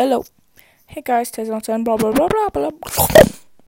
hello. Hey guys, Tez and blah blah blah blah blah.